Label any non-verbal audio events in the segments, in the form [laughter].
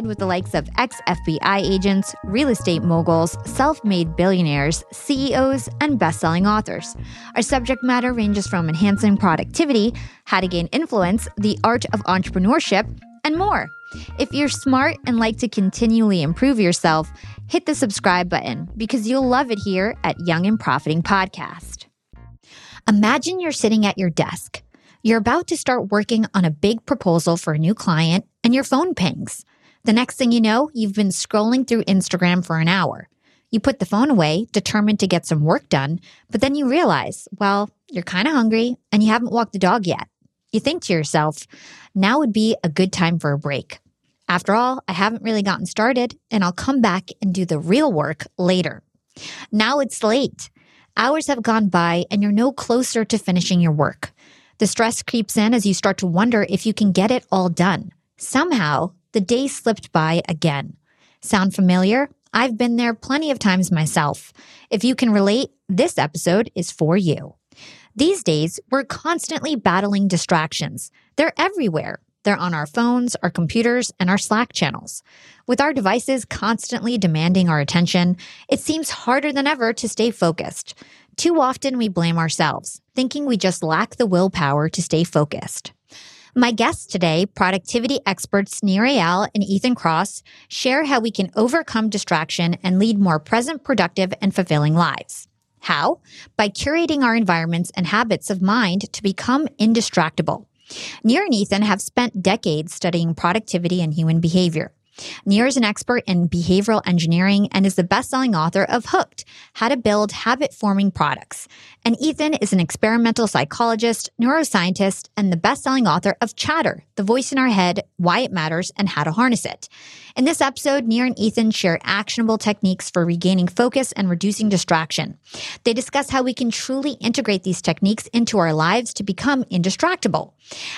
with the likes of ex FBI agents, real estate moguls, self made billionaires, CEOs, and best selling authors. Our subject matter ranges from enhancing productivity, how to gain influence, the art of entrepreneurship, and more. If you're smart and like to continually improve yourself, hit the subscribe button because you'll love it here at Young and Profiting Podcast. Imagine you're sitting at your desk. You're about to start working on a big proposal for a new client, and your phone pings. The next thing you know, you've been scrolling through Instagram for an hour. You put the phone away, determined to get some work done, but then you realize, well, you're kind of hungry and you haven't walked the dog yet. You think to yourself, now would be a good time for a break. After all, I haven't really gotten started, and I'll come back and do the real work later. Now it's late. Hours have gone by, and you're no closer to finishing your work. The stress creeps in as you start to wonder if you can get it all done. Somehow, the day slipped by again. Sound familiar? I've been there plenty of times myself. If you can relate, this episode is for you. These days, we're constantly battling distractions. They're everywhere. They're on our phones, our computers, and our Slack channels. With our devices constantly demanding our attention, it seems harder than ever to stay focused. Too often, we blame ourselves, thinking we just lack the willpower to stay focused. My guests today, productivity experts Nir Eyal and Ethan Kross, share how we can overcome distraction and lead more present, productive, and fulfilling lives. How? By curating our environments and habits of mind to become indistractable. Nir and Ethan have spent decades studying productivity and human behavior. Nir is an expert in behavioral engineering and is the best-selling author of Hooked: How to Build Habit-Forming Products. And Ethan is an experimental psychologist, neuroscientist, and the best-selling author of Chatter: The Voice in Our Head, Why It Matters, and How to Harness It. In this episode, Nir and Ethan share actionable techniques for regaining focus and reducing distraction. They discuss how we can truly integrate these techniques into our lives to become indistractable.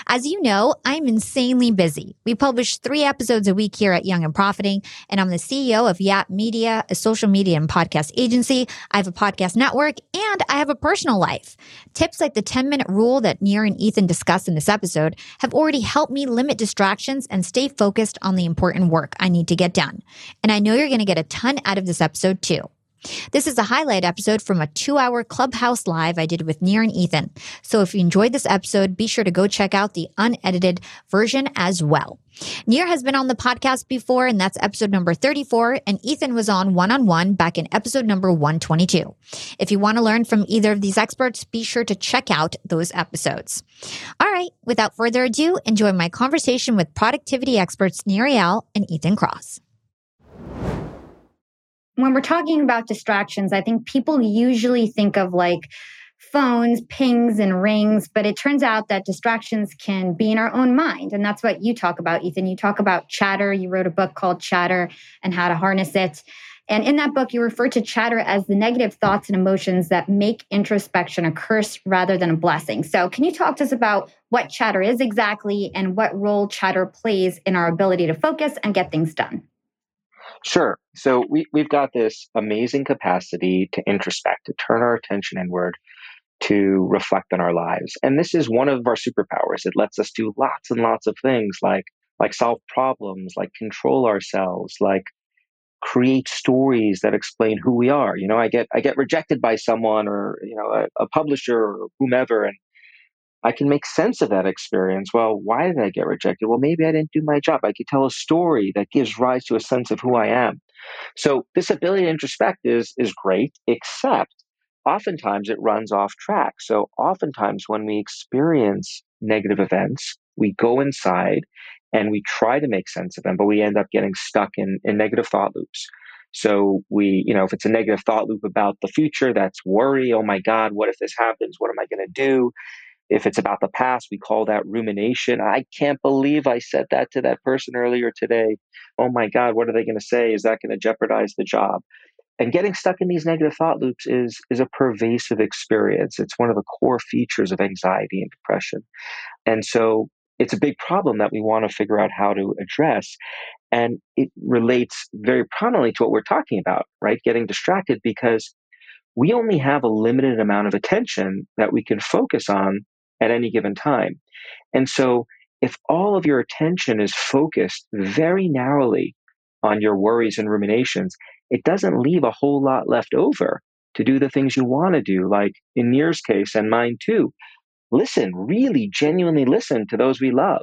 As you know, I'm insanely busy. We publish three episodes a week here at Young and Profiting, and I'm the CEO of Yap Media, a social media and podcast agency. I have a podcast network, and I have a personal life. Tips like the 10 minute rule that Nir and Ethan discuss in this episode have already helped me limit distractions and stay focused on the important work I need to get done. And I know you're going to get a ton out of this episode too. This is a highlight episode from a two hour clubhouse live I did with Nir and Ethan. So if you enjoyed this episode, be sure to go check out the unedited version as well. Nir has been on the podcast before, and that's episode number 34. And Ethan was on one on one back in episode number 122. If you want to learn from either of these experts, be sure to check out those episodes. All right, without further ado, enjoy my conversation with productivity experts Nir Eyal and Ethan Kross when we're talking about distractions, I think people usually think of like phones, pings, and rings, but it turns out that distractions can be in our own mind. And that's what you talk about, Ethan. You talk about chatter. You wrote a book called Chatter and How to Harness It. And in that book, you refer to chatter as the negative thoughts and emotions that make introspection a curse rather than a blessing. So, can you talk to us about what chatter is exactly and what role chatter plays in our ability to focus and get things done? Sure. So we, we've got this amazing capacity to introspect, to turn our attention inward, to reflect on our lives. And this is one of our superpowers. It lets us do lots and lots of things like like solve problems, like control ourselves, like create stories that explain who we are. You know, I get I get rejected by someone or, you know, a, a publisher or whomever and I can make sense of that experience. Well, why did I get rejected? Well, maybe I didn't do my job. I could tell a story that gives rise to a sense of who I am. So this ability to introspect is is great, except oftentimes it runs off track. So oftentimes when we experience negative events, we go inside and we try to make sense of them, but we end up getting stuck in, in negative thought loops. So we, you know, if it's a negative thought loop about the future, that's worry. Oh my God, what if this happens? What am I going to do? If it's about the past, we call that rumination. I can't believe I said that to that person earlier today. Oh my God, what are they going to say? Is that going to jeopardize the job? And getting stuck in these negative thought loops is, is a pervasive experience. It's one of the core features of anxiety and depression. And so it's a big problem that we want to figure out how to address. And it relates very prominently to what we're talking about, right? Getting distracted because we only have a limited amount of attention that we can focus on at any given time. And so if all of your attention is focused very narrowly on your worries and ruminations, it doesn't leave a whole lot left over to do the things you want to do, like in Nir's case and mine too. Listen, really genuinely listen to those we love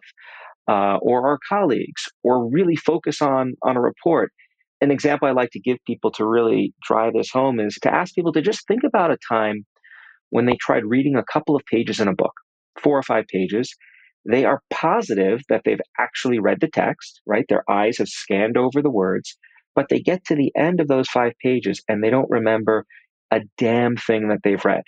uh, or our colleagues, or really focus on, on a report. An example I like to give people to really drive this home is to ask people to just think about a time when they tried reading a couple of pages in a book, four or five pages. They are positive that they've actually read the text, right? Their eyes have scanned over the words, but they get to the end of those five pages and they don't remember a damn thing that they've read.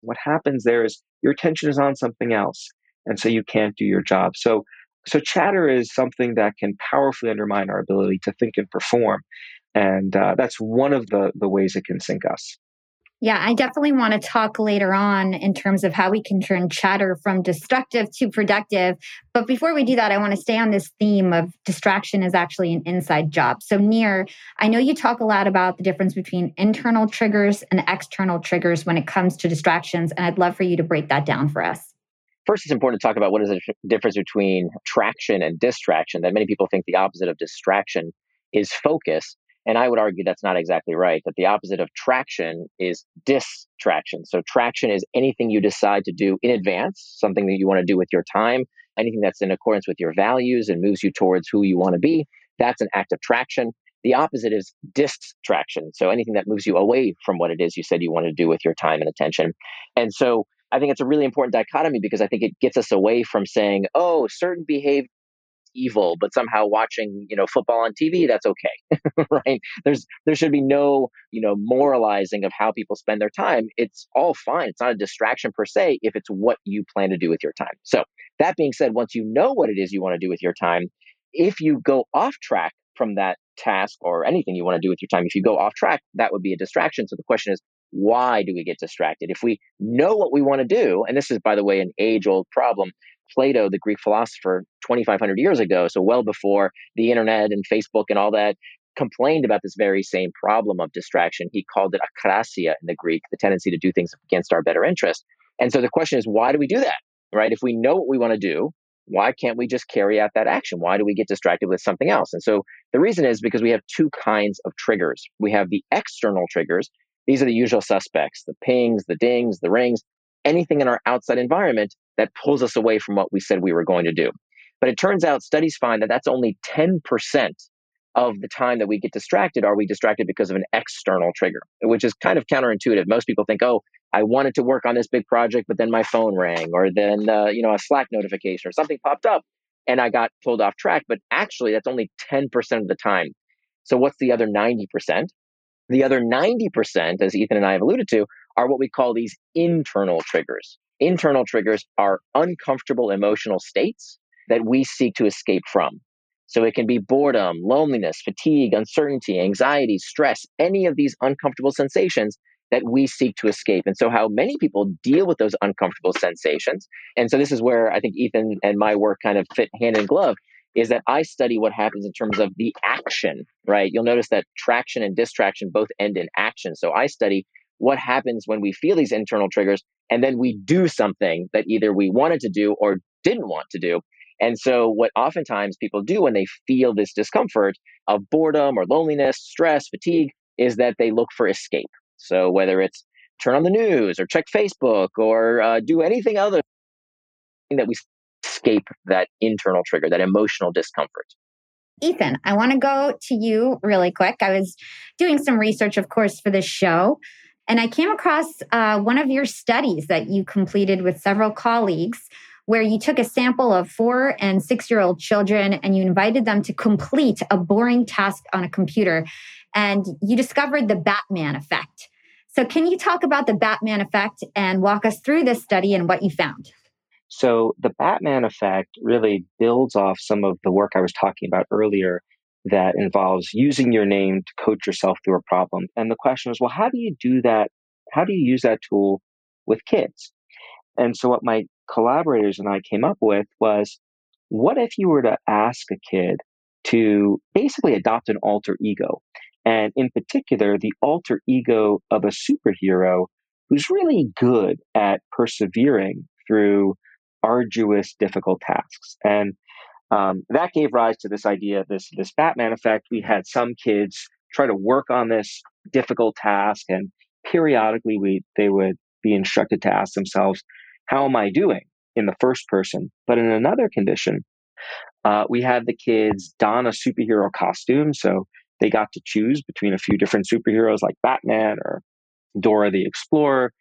What happens there is your attention is on something else, and so you can't do your job. So, so chatter is something that can powerfully undermine our ability to think and perform, and uh, that's one of the the ways it can sink us. Yeah, I definitely want to talk later on in terms of how we can turn chatter from destructive to productive. But before we do that, I want to stay on this theme of distraction is actually an inside job. So, Nir, I know you talk a lot about the difference between internal triggers and external triggers when it comes to distractions. And I'd love for you to break that down for us. First, it's important to talk about what is the difference between traction and distraction. That many people think the opposite of distraction is focus. And I would argue that's not exactly right, that the opposite of traction is distraction. So, traction is anything you decide to do in advance, something that you want to do with your time, anything that's in accordance with your values and moves you towards who you want to be. That's an act of traction. The opposite is distraction. So, anything that moves you away from what it is you said you want to do with your time and attention. And so, I think it's a really important dichotomy because I think it gets us away from saying, oh, certain behavior evil, but somehow watching, you know, football on TV, that's okay. [laughs] right? There's there should be no, you know, moralizing of how people spend their time. It's all fine. It's not a distraction per se if it's what you plan to do with your time. So, that being said, once you know what it is you want to do with your time, if you go off track from that task or anything you want to do with your time, if you go off track, that would be a distraction. So the question is, why do we get distracted? If we know what we want to do, and this is, by the way, an age old problem, Plato, the Greek philosopher, 2,500 years ago, so well before the internet and Facebook and all that, complained about this very same problem of distraction. He called it akrasia in the Greek, the tendency to do things against our better interest. And so the question is, why do we do that? Right? If we know what we want to do, why can't we just carry out that action? Why do we get distracted with something else? And so the reason is because we have two kinds of triggers. We have the external triggers. These are the usual suspects the pings, the dings, the rings, anything in our outside environment that pulls us away from what we said we were going to do. But it turns out studies find that that's only 10% of the time that we get distracted are we distracted because of an external trigger, which is kind of counterintuitive. Most people think, oh, I wanted to work on this big project, but then my phone rang, or then uh, you know a Slack notification or something popped up, and I got pulled off track. But actually, that's only 10% of the time. So what's the other 90%? The other 90%, as Ethan and I have alluded to, are what we call these internal triggers. Internal triggers are uncomfortable emotional states that we seek to escape from. So it can be boredom, loneliness, fatigue, uncertainty, anxiety, stress, any of these uncomfortable sensations that we seek to escape. And so, how many people deal with those uncomfortable sensations. And so, this is where I think Ethan and my work kind of fit hand in glove is that I study what happens in terms of the action, right? You'll notice that traction and distraction both end in action. So, I study what happens when we feel these internal triggers and then we do something that either we wanted to do or didn't want to do. And so, what oftentimes people do when they feel this discomfort of boredom or loneliness, stress, fatigue, is that they look for escape. So, whether it's turn on the news or check Facebook or uh, do anything other that we escape that internal trigger, that emotional discomfort. Ethan, I want to go to you really quick. I was doing some research, of course, for this show. And I came across uh, one of your studies that you completed with several colleagues where you took a sample of four and six year old children and you invited them to complete a boring task on a computer. and you discovered the Batman effect. So, can you talk about the Batman effect and walk us through this study and what you found? So, the Batman effect really builds off some of the work I was talking about earlier that involves using your name to coach yourself through a problem. And the question was, well, how do you do that? How do you use that tool with kids? And so, what my collaborators and I came up with was what if you were to ask a kid to basically adopt an alter ego? And in particular, the alter ego of a superhero who's really good at persevering through arduous, difficult tasks. And um, that gave rise to this idea, this this Batman effect. We had some kids try to work on this difficult task, and periodically we they would be instructed to ask themselves, "How am I doing?" in the first person. But in another condition, uh, we had the kids don a superhero costume, so they got to choose between a few different superheroes like Batman or Dora the Explorer,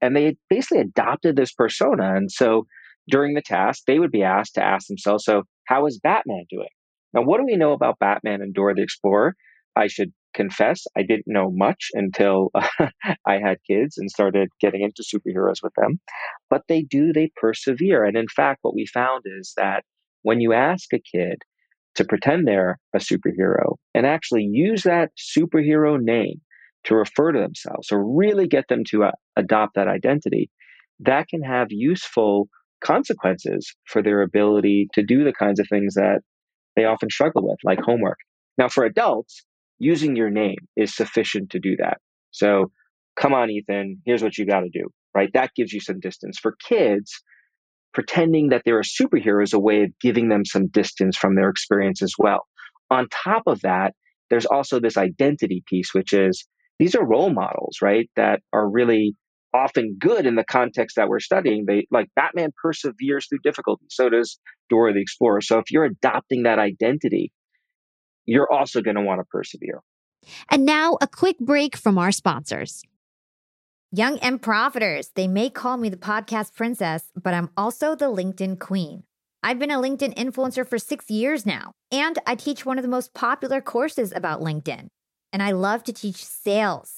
and they basically adopted this persona. And so during the task, they would be asked to ask themselves, so how is Batman doing? Now, what do we know about Batman and Dora the Explorer? I should confess, I didn't know much until uh, [laughs] I had kids and started getting into superheroes with them. But they do, they persevere. And in fact, what we found is that when you ask a kid to pretend they're a superhero and actually use that superhero name to refer to themselves or really get them to uh, adopt that identity, that can have useful consequences for their ability to do the kinds of things that they often struggle with, like homework. Now, for adults, using your name is sufficient to do that. So, come on, Ethan, here's what you got to do, right? That gives you some distance. For kids, pretending that they're a superhero is a way of giving them some distance from their experience as well. On top of that, there's also this identity piece, which is these are role models, right? That are really often good in the context that we're studying. They like Batman perseveres through difficulty. So does Dora the Explorer. So if you're adopting that identity, you're also going to want to persevere. And now a quick break from our sponsors. Young and profiters, they may call me the podcast princess, but I'm also the LinkedIn queen. I've been a LinkedIn influencer for six years now, and I teach one of the most popular courses about LinkedIn. And I love to teach sales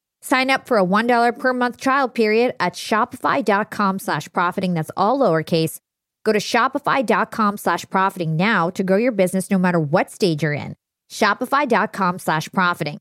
Sign up for a $1 per month trial period at shopify.com slash profiting. That's all lowercase. Go to shopify.com slash profiting now to grow your business no matter what stage you're in. Shopify.com slash profiting.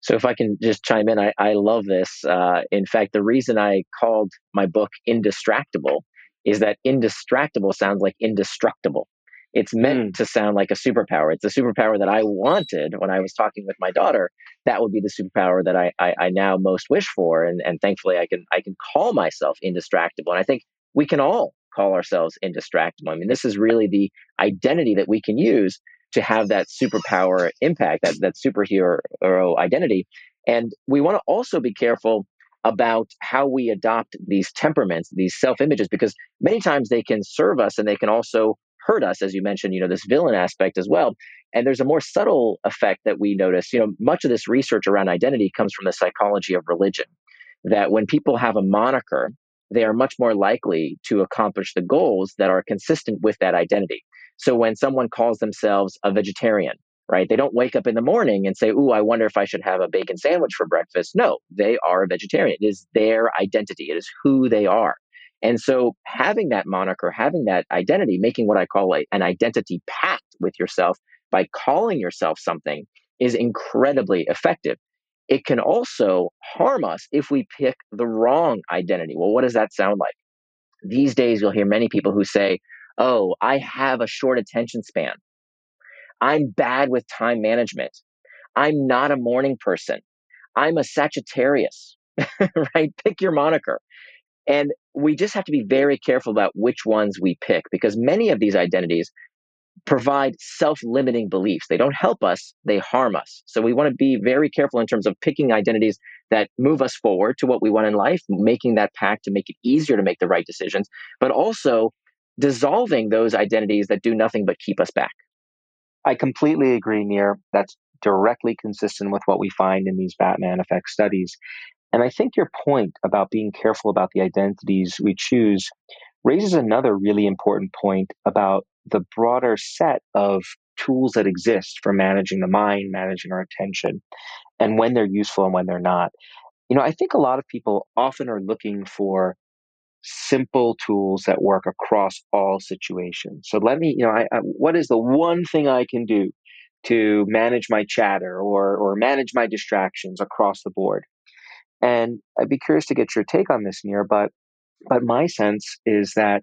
So if I can just chime in, I, I love this. Uh, in fact, the reason I called my book Indistractable is that indistractable sounds like indestructible. It's meant mm. to sound like a superpower. It's a superpower that I wanted when I was talking with my daughter. That would be the superpower that I, I, I now most wish for. And, and thankfully I can I can call myself indistractable. And I think we can all call ourselves indistractable. I mean, this is really the identity that we can use to have that superpower impact, that, that superhero identity. And we want to also be careful about how we adopt these temperaments, these self images, because many times they can serve us and they can also hurt us, as you mentioned, you know, this villain aspect as well. And there's a more subtle effect that we notice. You know, much of this research around identity comes from the psychology of religion, that when people have a moniker, they are much more likely to accomplish the goals that are consistent with that identity. So when someone calls themselves a vegetarian, right, they don't wake up in the morning and say, Ooh, I wonder if I should have a bacon sandwich for breakfast. No, they are a vegetarian. It is their identity, it is who they are. And so having that moniker, having that identity, making what I call a, an identity pact with yourself by calling yourself something is incredibly effective. It can also harm us if we pick the wrong identity. Well, what does that sound like? These days, you'll hear many people who say, Oh, I have a short attention span. I'm bad with time management. I'm not a morning person. I'm a Sagittarius, [laughs] right? Pick your moniker. And we just have to be very careful about which ones we pick because many of these identities provide self limiting beliefs. They don't help us, they harm us. So we want to be very careful in terms of picking identities that move us forward to what we want in life, making that pact to make it easier to make the right decisions, but also dissolving those identities that do nothing but keep us back. I completely agree, Nir. That's directly consistent with what we find in these Batman effect studies. And I think your point about being careful about the identities we choose raises another really important point about the broader set of tools that exist for managing the mind, managing our attention, and when they're useful and when they're not. You know, I think a lot of people often are looking for simple tools that work across all situations. So let me, you know, I, I, what is the one thing I can do to manage my chatter or or manage my distractions across the board? And I'd be curious to get your take on this, Nir. But but my sense is that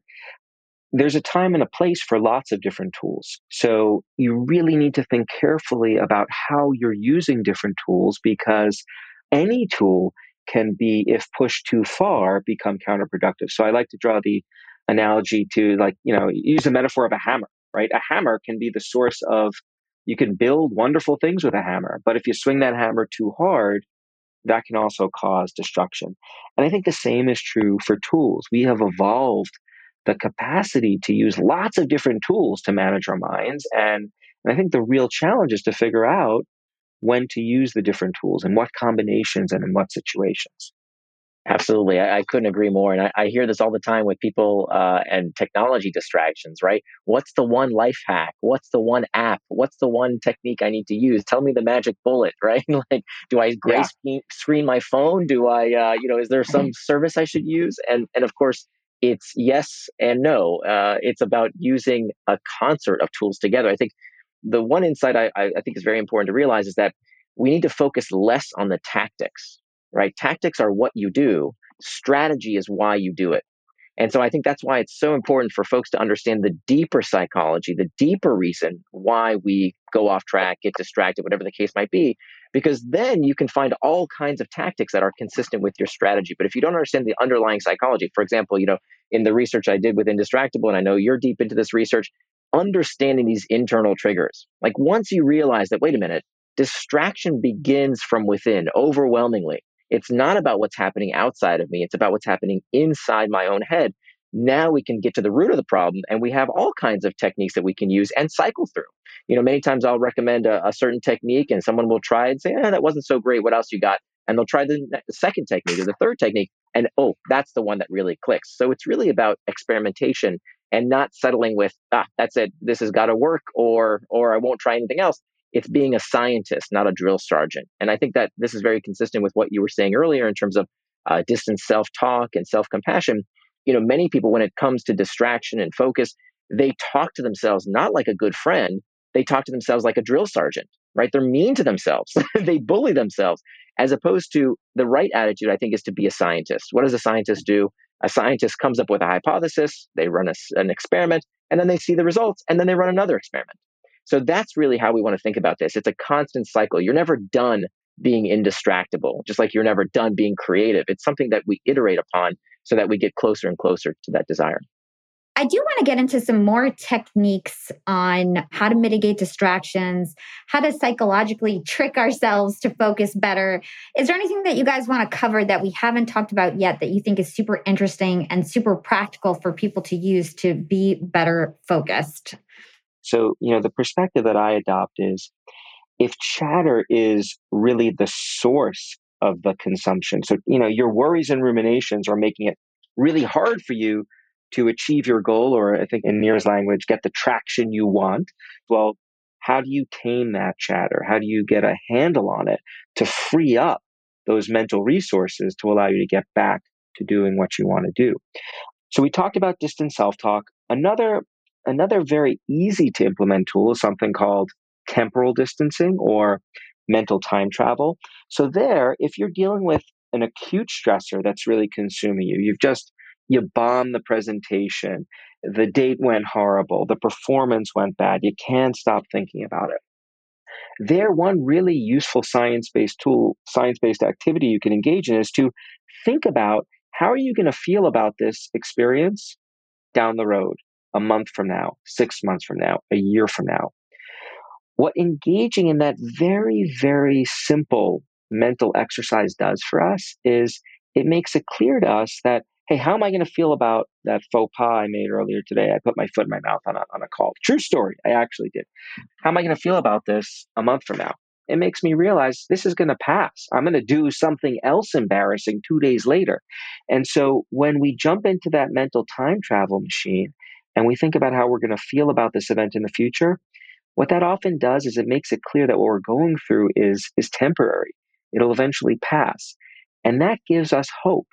there's a time and a place for lots of different tools. So you really need to think carefully about how you're using different tools because any tool can be, if pushed too far, become counterproductive. So I like to draw the analogy to like, you know, use the metaphor of a hammer, right? A hammer can be the source of, you can build wonderful things with a hammer, but if you swing that hammer too hard, that can also cause destruction. And I think the same is true for tools. We have evolved the capacity to use lots of different tools to manage our minds. And, and I think the real challenge is to figure out when to use the different tools and what combinations and in what situations. Absolutely. I, I, couldn't agree more. And I, I, hear this all the time with people uh, and technology distractions, right? What's the one life hack? What's the one app? What's the one technique I need to use? Tell me the magic bullet, [laughs] right? like, do I gray yeah. screen my phone? Do I, uh, you know, is there some [laughs] service I should use? And, and of course, it's yes and no. Uh, it's about using a concert of tools together. I think the one insight I, I think is very important to realize is that we need to focus less on the tactics, right? Tactics are what you do, strategy is why you do it. And so I think that's why it's so important for folks to understand the deeper psychology, the deeper reason why we go off track, get distracted, whatever the case might be, because then you can find all kinds of tactics that are consistent with your strategy. But if you don't understand the underlying psychology, for example, you know, in the research I did with Indistractable, and I know you're deep into this research, understanding these internal triggers. Like once you realize that, wait a minute, distraction begins from within overwhelmingly. It's not about what's happening outside of me, it's about what's happening inside my own head. Now we can get to the root of the problem, and we have all kinds of techniques that we can use and cycle through. You know, many times I'll recommend a, a certain technique, and someone will try and say, eh, that wasn't so great. What else you got? And they'll try the, second technique or the third technique, and oh, that's the one that really clicks. So it's really about experimentation and not settling with ah that's it this has got to work or or i won't try anything else it's being a scientist, not a drill sergeant. And I think that this is very consistent with what you were saying earlier in terms of uh, distance self talk and self compassion. You know, many people, when it comes to distraction and focus, they talk to themselves not like a good friend, they talk to themselves like a drill sergeant, right? They're mean to themselves, [laughs] they bully themselves, as opposed to the right attitude, I think, is to be a scientist. What does a scientist do? A scientist comes up with a hypothesis, they run a, an experiment, and then they see the results, and then they run another experiment. So that's really how we want to think about this. It's a constant cycle. You're never done being indistractable, just like you're never done being creative. It's something that we iterate upon so that we get closer and closer to that desire. I do want to get into some more techniques on how to mitigate distractions, how to psychologically trick ourselves to focus better. Is there anything that you guys want to cover that we haven't talked about yet that you think is super interesting and super practical for people to use to be better focused? So, you know, the perspective that I adopt is if chatter is really the source of the consumption, so, you know, your worries and ruminations are making it really hard for you to achieve your goal, or I think in Nir's language, get the traction you want. Well, how do you tame that chatter? How do you get a handle on it to free up those mental resources to allow you to get back to doing what you want to do? So we talked about distant self talk. Another Another very easy to implement tool is something called temporal distancing or mental time travel. So there, if you're dealing with an acute stressor that's really consuming you, you've just you bombed the presentation, the date went horrible, the performance went bad, you can't stop thinking about it. There, one really useful science-based tool, science-based activity you can engage in is to think about how are you going to feel about this experience down the road a month from now, six months from now, a year from now. What engaging in that very, very simple mental exercise does for us is it makes it clear to us that, hey, how am I going to feel about that faux pas I made earlier today? I put my foot in my mouth on a, on a call. True story. I actually did. How am I going to feel about this a month from now? It makes me realize this is going to pass. I'm going to do something else embarrassing two days later. And so when we jump into that mental time travel machine, and we think about how we're going to feel about this event in the future, what that often does is it makes it clear that what we're going through is, is temporary. It'll eventually pass. And that gives us hope.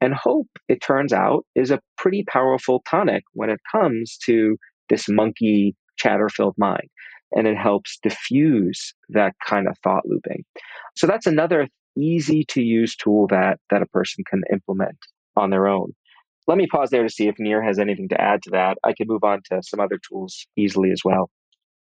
And hope, it turns out, is a pretty powerful tonic when it comes to this monkey chatter filled mind. And it helps diffuse that kind of thought looping. So that's another easy to use tool that, that a person can implement on their own let me pause there to see if Nir has anything to add to that. I could move on to some other tools easily as well.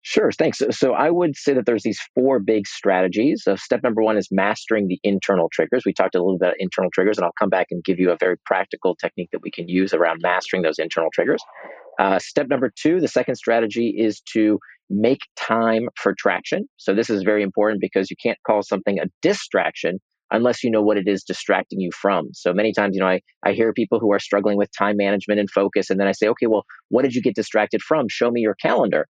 Sure, thanks. So I would say that there's these four big strategies. So step number one is mastering the internal triggers. We talked a little bit about internal triggers, and I'll come back and give you a very practical technique that we can use around mastering those internal triggers. Uh, step number two, the second strategy is to make time for traction. So this is very important because you can't call something a distraction unless you know what it is distracting you from. So many times, you know, I, I hear people who are struggling with time management and focus, and then I say, okay, well, what did you get distracted from? Show me your calendar.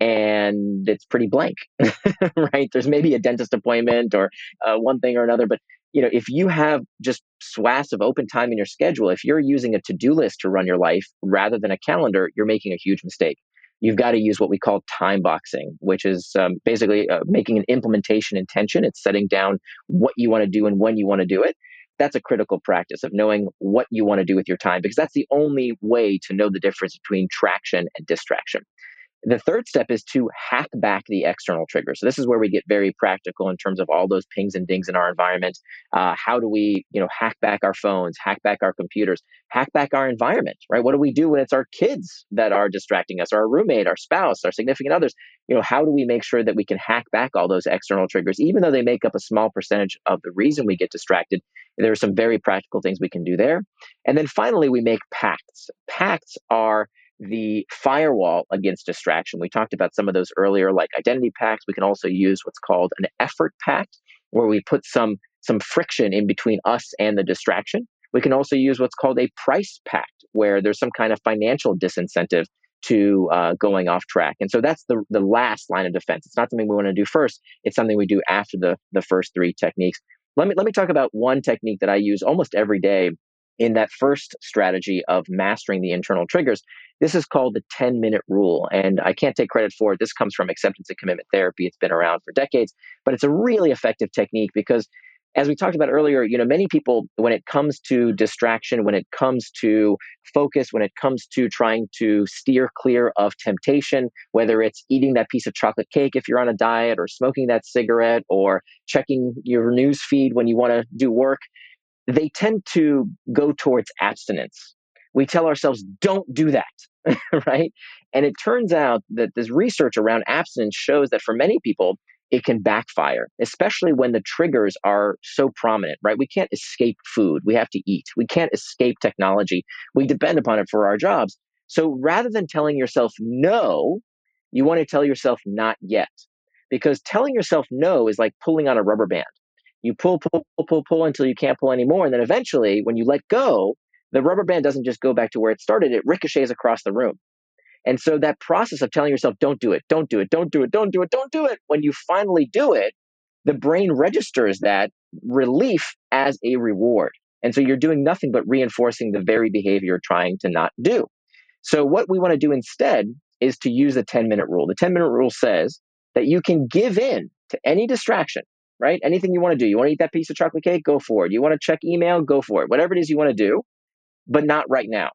And it's pretty blank, [laughs] right? There's maybe a dentist appointment or uh, one thing or another, but you know, if you have just swaths of open time in your schedule, if you're using a to-do list to run your life rather than a calendar, you're making a huge mistake you've got to use what we call time boxing, which is um, basically uh, making an implementation intention. It's setting down what you want to do and when you want to do it. That's a critical practice of knowing what you want to do with your time because that's the only way to know the difference between traction and distraction. The third step is to hack back the external trigger. So this is where we get very practical in terms of all those pings and dings in our environment. Uh, how do we, you know, hack back our phones, hack back our computers, hack back our environment, right? What do we do when it's our kids that are distracting us, or our roommate, our spouse, our significant others? You know, how do we make sure that we can hack back all those external triggers, even though they make up a small percentage of the reason we get distracted? There are some very practical things we can do there. And then finally, we make pacts. Pacts are the firewall against distraction. We talked about some of those earlier, like identity pacts. We can also use what's called an effort pact, where we put some some friction in between us and the distraction. We can also use what's called a price pact, where there's some kind of financial disincentive to uh, going off track. And so that's the the last line of defense. It's not something we want to do first. It's something we do after the the first three techniques. Let me let me talk about one technique that I use almost every day in that first strategy of mastering the internal triggers. This is called the 10 minute rule. And I can't take credit for it. This comes from acceptance and commitment therapy. It's been around for decades, but it's a really effective technique because as we talked about earlier, you know, many people, when it comes to distraction, when it comes to focus, when it comes to trying to steer clear of temptation, whether it's eating that piece of chocolate cake if you're on a diet, or smoking that cigarette, or checking your news feed when you want to do work, they tend to go towards abstinence. We tell ourselves, don't do that, [laughs] right? And it turns out that this research around abstinence shows that for many people, it can backfire, especially when the triggers are so prominent, right? We can't escape food. We have to eat. We can't escape technology. We depend upon it for our jobs. So rather than telling yourself no, you want to tell yourself not yet. Because telling yourself no is like pulling on a rubber band. You pull, pull, pull, pull, pull until you can't pull anymore. And then eventually, when you let go, the rubber band doesn't just go back to where it started, it ricochets across the room. And so that process of telling yourself, don't do it, don't do it, don't do it, don't do it, don't do it, when you finally do it, the brain registers that relief as a reward. And so you're doing nothing but reinforcing the very behavior you're trying to not do. So what we want to do instead is to use the 10 minute rule. The 10 minute rule says that you can give in to any distraction right? Anything you want to do. You want to eat that piece of chocolate cake? Go for it. You want to check email? Go for it. Whatever it is you want to do, but not right now.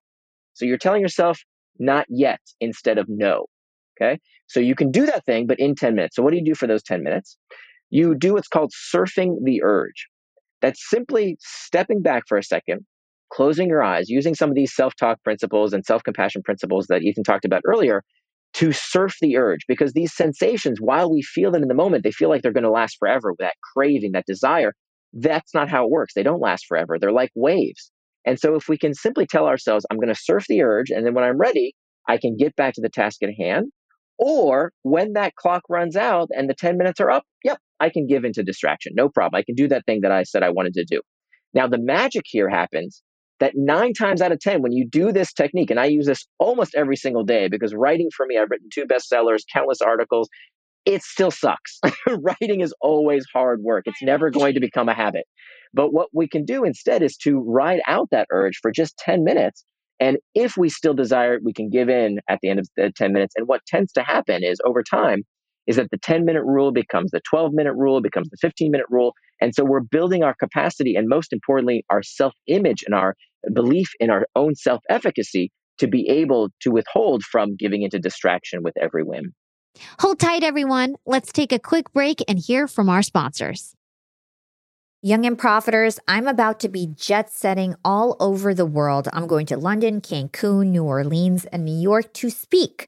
So you're telling yourself not yet instead of no. Okay. So you can do that thing, but in 10 minutes. So what do you do for those 10 minutes? You do what's called surfing the urge. That's simply stepping back for a second, closing your eyes, using some of these self talk principles and self compassion principles that Ethan talked about earlier, to surf the urge because these sensations, while we feel them in the moment, they feel like they're going to last forever. That craving, that desire, that's not how it works. They don't last forever. They're like waves. And so if we can simply tell ourselves, I'm going to surf the urge, and then when I'm ready, I can get back to the task at hand. Or when that clock runs out and the 10 minutes are up, yep, I can give into distraction. No problem. I can do that thing that I said I wanted to do. Now, the magic here happens that nine times out of 10, when you do this technique, and I use this almost every single day because writing for me, I've written two bestsellers, countless articles, it still sucks. [laughs] writing is always hard work. It's never [laughs] going to become a habit. But what we can do instead is to ride out that urge for just 10 minutes. And if we still desire it, we can give in at the end of the 10 minutes. And what tends to happen is over time, is that the 10 minute rule becomes the 12 minute rule, becomes the 15 minute rule. And so we're building our capacity and most importantly, our self image and our belief in our own self efficacy to be able to withhold from giving into distraction with every whim. Hold tight, everyone. Let's take a quick break and hear from our sponsors. Young and Profiters, I'm about to be jet setting all over the world. I'm going to London, Cancun, New Orleans, and New York to speak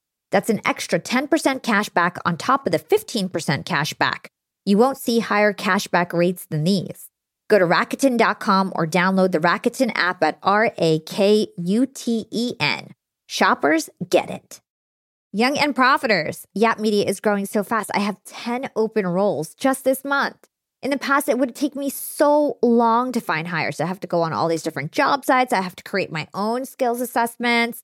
That's an extra 10% cash back on top of the 15% cash back. You won't see higher cashback rates than these. Go to Rakuten.com or download the Rakuten app at R A K U T E N. Shoppers get it. Young and Profiters. Yap Media is growing so fast. I have 10 open roles just this month. In the past, it would take me so long to find hires. I have to go on all these different job sites. I have to create my own skills assessments.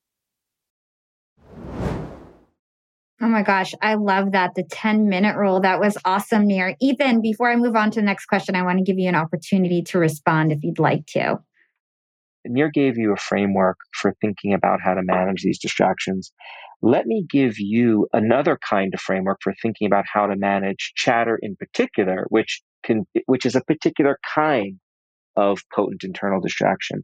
Oh my gosh, I love that. The 10 minute rule. That was awesome, Nir. Ethan, before I move on to the next question, I want to give you an opportunity to respond if you'd like to. Nir gave you a framework for thinking about how to manage these distractions. Let me give you another kind of framework for thinking about how to manage chatter in particular, which can, which is a particular kind of potent internal distraction.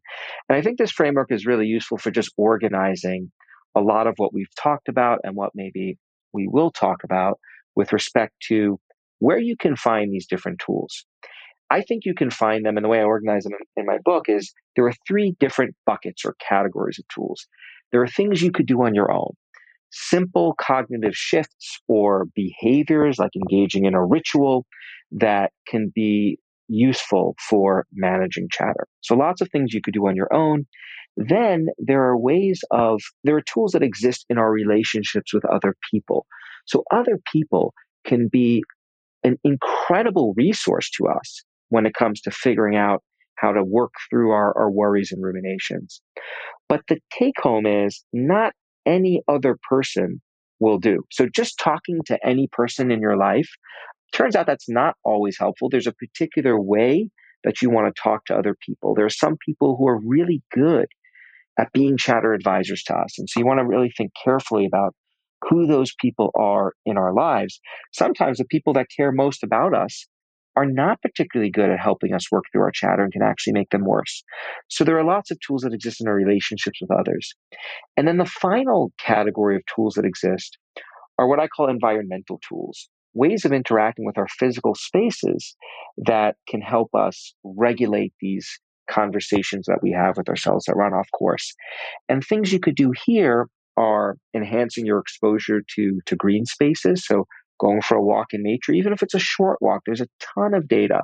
And I think this framework is really useful for just organizing a lot of what we've talked about and what maybe we will talk about with respect to where you can find these different tools. I think you can find them, and the way I organize them in, in my book is there are three different buckets or categories of tools. There are things you could do on your own simple cognitive shifts or behaviors like engaging in a ritual that can be useful for managing chatter. So lots of things you could do on your own. Then there are ways of, there are tools that exist in our relationships with other people. So other people can be an incredible resource to us when it comes to figuring out how to work through our, our worries and ruminations. But the take home is not any other person will do. So just talking to any person in your life turns out that's not always helpful. There's a particular way that you want to talk to other people. There are some people who are really good at being chatter advisors to us. And so you want to really think carefully about who those people are in our lives. Sometimes the people that care most about us are not particularly good at helping us work through our chatter and can actually make them worse. So there are lots of tools that exist in our relationships with others. And then the final category of tools that exist are what I call environmental tools, ways of interacting with our physical spaces that can help us regulate these conversations that we have with ourselves that run off course. And things you could do here are enhancing your exposure to, to green spaces. So going for a walk in nature, even if it's a short walk, there's a ton of data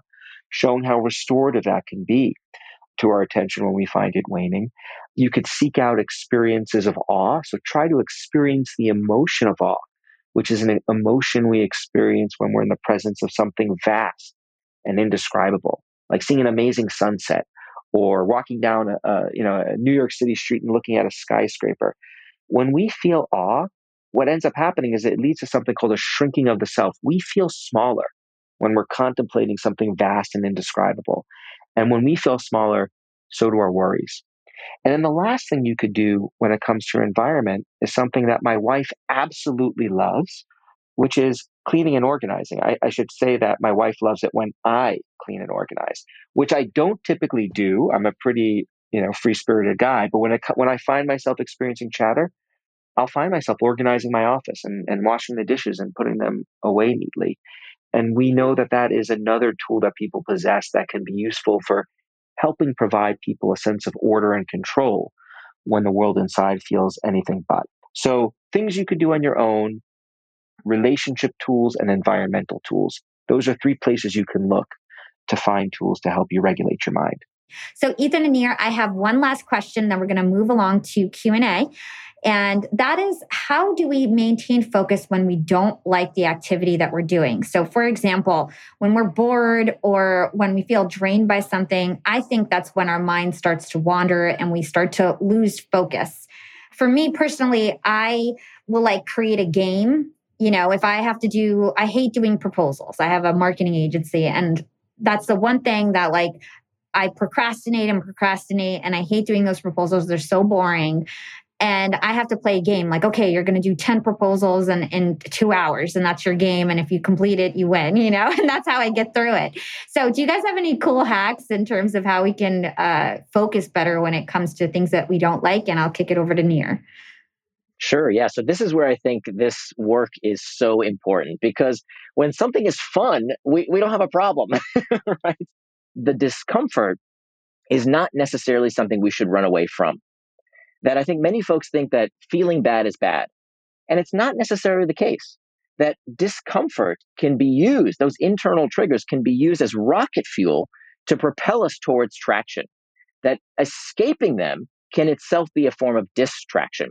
showing how restorative that can be to our attention when we find it waning. You could seek out experiences of awe. So try to experience the emotion of awe, which is an emotion we experience when we're in the presence of something vast and indescribable, like seeing an amazing sunset or walking down a, a you know a New York City street and looking at a skyscraper. When we feel awe, what ends up happening is it leads to something called a shrinking of the self. We feel smaller when we're contemplating something vast and indescribable. And when we feel smaller, so do our worries. And then the last thing you could do when it comes to your environment is something that my wife absolutely loves, which is cleaning and organizing. I, I, should say that my wife loves it when I clean and organize, which I don't typically do. I'm a pretty, you know, free spirited guy. But when I, when I find myself experiencing chatter, I'll find myself organizing my office and, and washing the dishes and putting them away neatly. And we know that that is another tool that people possess that can be useful for helping provide people a sense of order and control when the world inside feels anything but. So, things you could do on your own, relationship tools, and environmental tools. Those are three places you can look to find tools to help you regulate your mind. So, Ethan and Nir, I have one last question, then we're going to move along to Q&A. And that is how do we maintain focus when we don't like the activity that we're doing? So, for example, when we're bored or when we feel drained by something, I think that's when our mind starts to wander and we start to lose focus. For me personally, I will like create a game. You know, if I have to do, I hate doing proposals. I have a marketing agency and that's the one thing that like I procrastinate and procrastinate and I hate doing those proposals. They're so boring and I have to play a game like, okay, you're going to do 10 proposals in, in two hours, and that's your game. And if you complete it, you win, [laughs] you know, and that's how I get through it. So, do you guys have any cool hacks in terms of how we can uh, focus better when it comes to things that we don't like? And I'll kick it over to Nir. Sure. Yeah. So this is where I think this work is so important because when something is fun, we, we don't have a problem, [laughs] right? The discomfort is not necessarily something we should run away from that I think many folks think that feeling bad is bad. And it's not necessarily the case. That discomfort can be used, those internal triggers can be used as rocket fuel to propel us towards traction. That escaping them can itself be a form of distraction.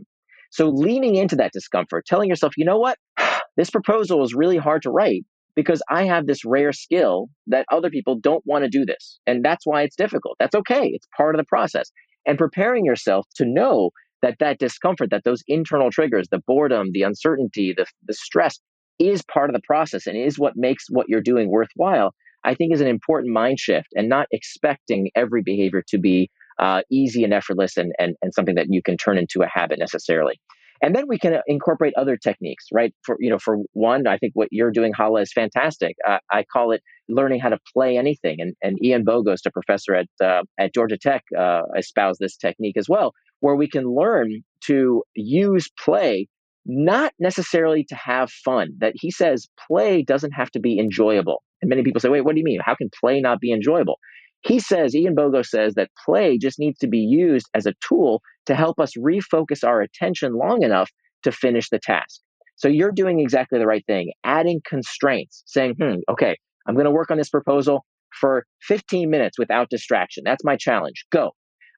So leaning into that discomfort, telling yourself, you know what, [sighs] this proposal is really hard to write because I have this rare skill that other people don't want to do this. And that's why it's difficult. That's okay. It's part of the process and preparing yourself to know that that discomfort, that those internal triggers, the boredom, the uncertainty, the, the stress is part of the process and is what makes what you're doing worthwhile, I think is an important mind shift and not expecting every behavior to be uh, easy and effortless and, and, and something that you can turn into a habit necessarily. And then we can incorporate other techniques, right? For you know, for one, I think what you're doing, Hala, is fantastic. Uh, I call it learning how to play anything. And, and Ian Bogost, a professor at uh, at Georgia Tech, uh, espoused this technique as well, where we can learn to use play not necessarily to have fun. That he says play doesn't have to be enjoyable. And many people say, wait, what do you mean? How can play not be enjoyable? He says, Ian Bogost says that play just needs to be used as a tool to help us refocus our attention long enough to finish the task. So you're doing exactly the right thing, adding constraints, saying, hmm, okay, I'm going to work on this proposal. for 15 minutes without distraction. That's my challenge. Go.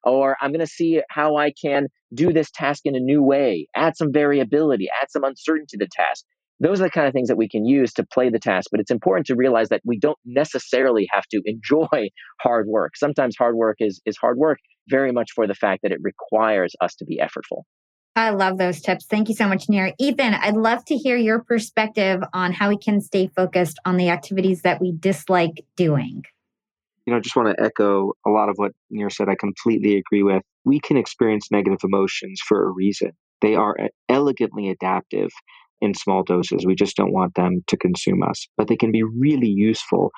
Or I'm going to see how I can do this task in a new way, add some variability, add some uncertainty to the task. Those are the kind of things that we can use to play the task. But it's important to realize that we don't necessarily have to [laughs] enjoy hard work. Sometimes hard work is, is hard work very much for the fact that it requires us to be effortful. I love those tips. Thank you so much, Nir. Ethan, I'd love to hear your perspective on how we can stay focused on the activities that we dislike doing. You know, I just want to echo a lot of what Nir said. I completely agree with. We can experience negative emotions for a reason. They are elegantly adaptive in small doses. We just don't want them to consume us, but they can be really useful.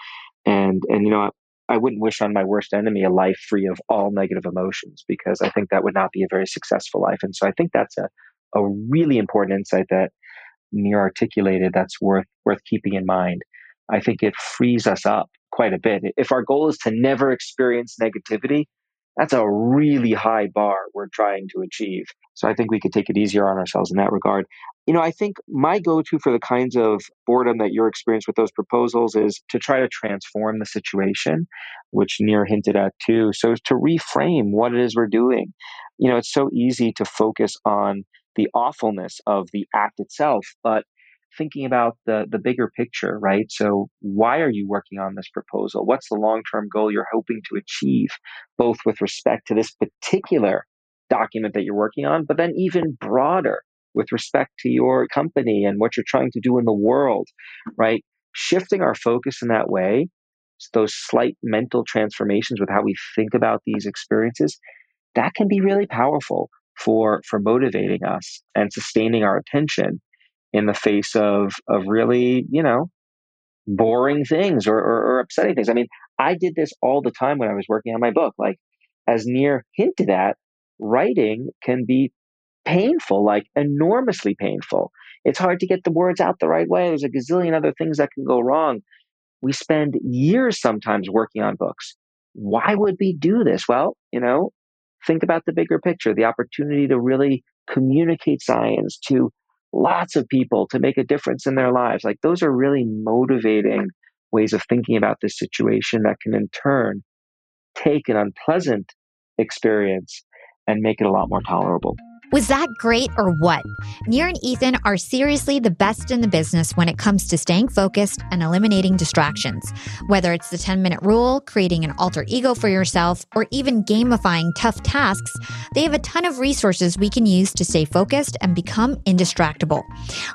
And and you know, I wouldn't wish on my worst enemy a life free of all negative emotions because I think that would not be a very successful life. And so I think that's a, a really important insight that Nir articulated that's worth worth keeping in mind. I think it frees us up quite a bit. If our goal is to never experience negativity, that's a really high bar we're trying to achieve. So I think we could take it easier on ourselves in that regard. You know, I think my go to for the kinds of boredom that you're experiencing with those proposals is to try to transform the situation, which Nir hinted at too. So to reframe what it is we're doing. You know, it's so easy to focus on the awfulness of the act itself, but thinking about the the bigger picture, right? So why are you working on this proposal? What's the long-term goal you're hoping to achieve, both with respect to this particular document that you're working on, but then even broader with respect to your company and what you're trying to do in the world, right? Shifting our focus in that way, those slight mental transformations with how we think about these experiences, that can be really powerful for for motivating us and sustaining our attention in the face of of really you know boring things or, or, or upsetting things. I mean, I did this all the time when I was working on my book. Like as Nir hinted at, writing can be painful, like enormously painful. It's hard to get the words out the right way. There's a gazillion other things that can go wrong. We spend years sometimes working on books. Why would we do this? Well, you know, think about the bigger picture, the opportunity to really communicate science to lots of people to make a difference in their lives. Like those are really motivating ways of thinking about this situation that can in turn take an unpleasant experience and make it a lot more tolerable. Was that great or what? Nir and Ethan are seriously the best in the business when it comes to staying focused and eliminating distractions. Whether it's the 10 minute rule, creating an alter ego for yourself, or even gamifying tough tasks, they have a ton of resources we can use to stay focused and become indistractable.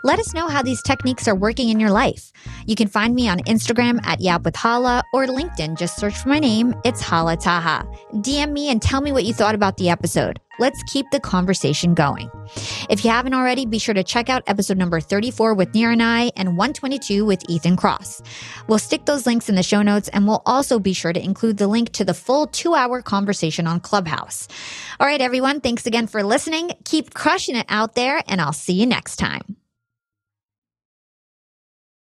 Let us know how these techniques are working in your life. You can find me on Instagram at Yap with Hala or LinkedIn. Just search for my name. It's Hala Taha. DM me and tell me what you thought about the episode. Let's keep the conversation going. If you haven't already, be sure to check out episode number 34 with Nir and I and 122 with Ethan Kross. We'll stick those links in the show notes and we'll also be sure to include the link to the full two hour conversation on Clubhouse. All right, everyone, thanks again for listening. Keep crushing it out there, and I'll see you next time.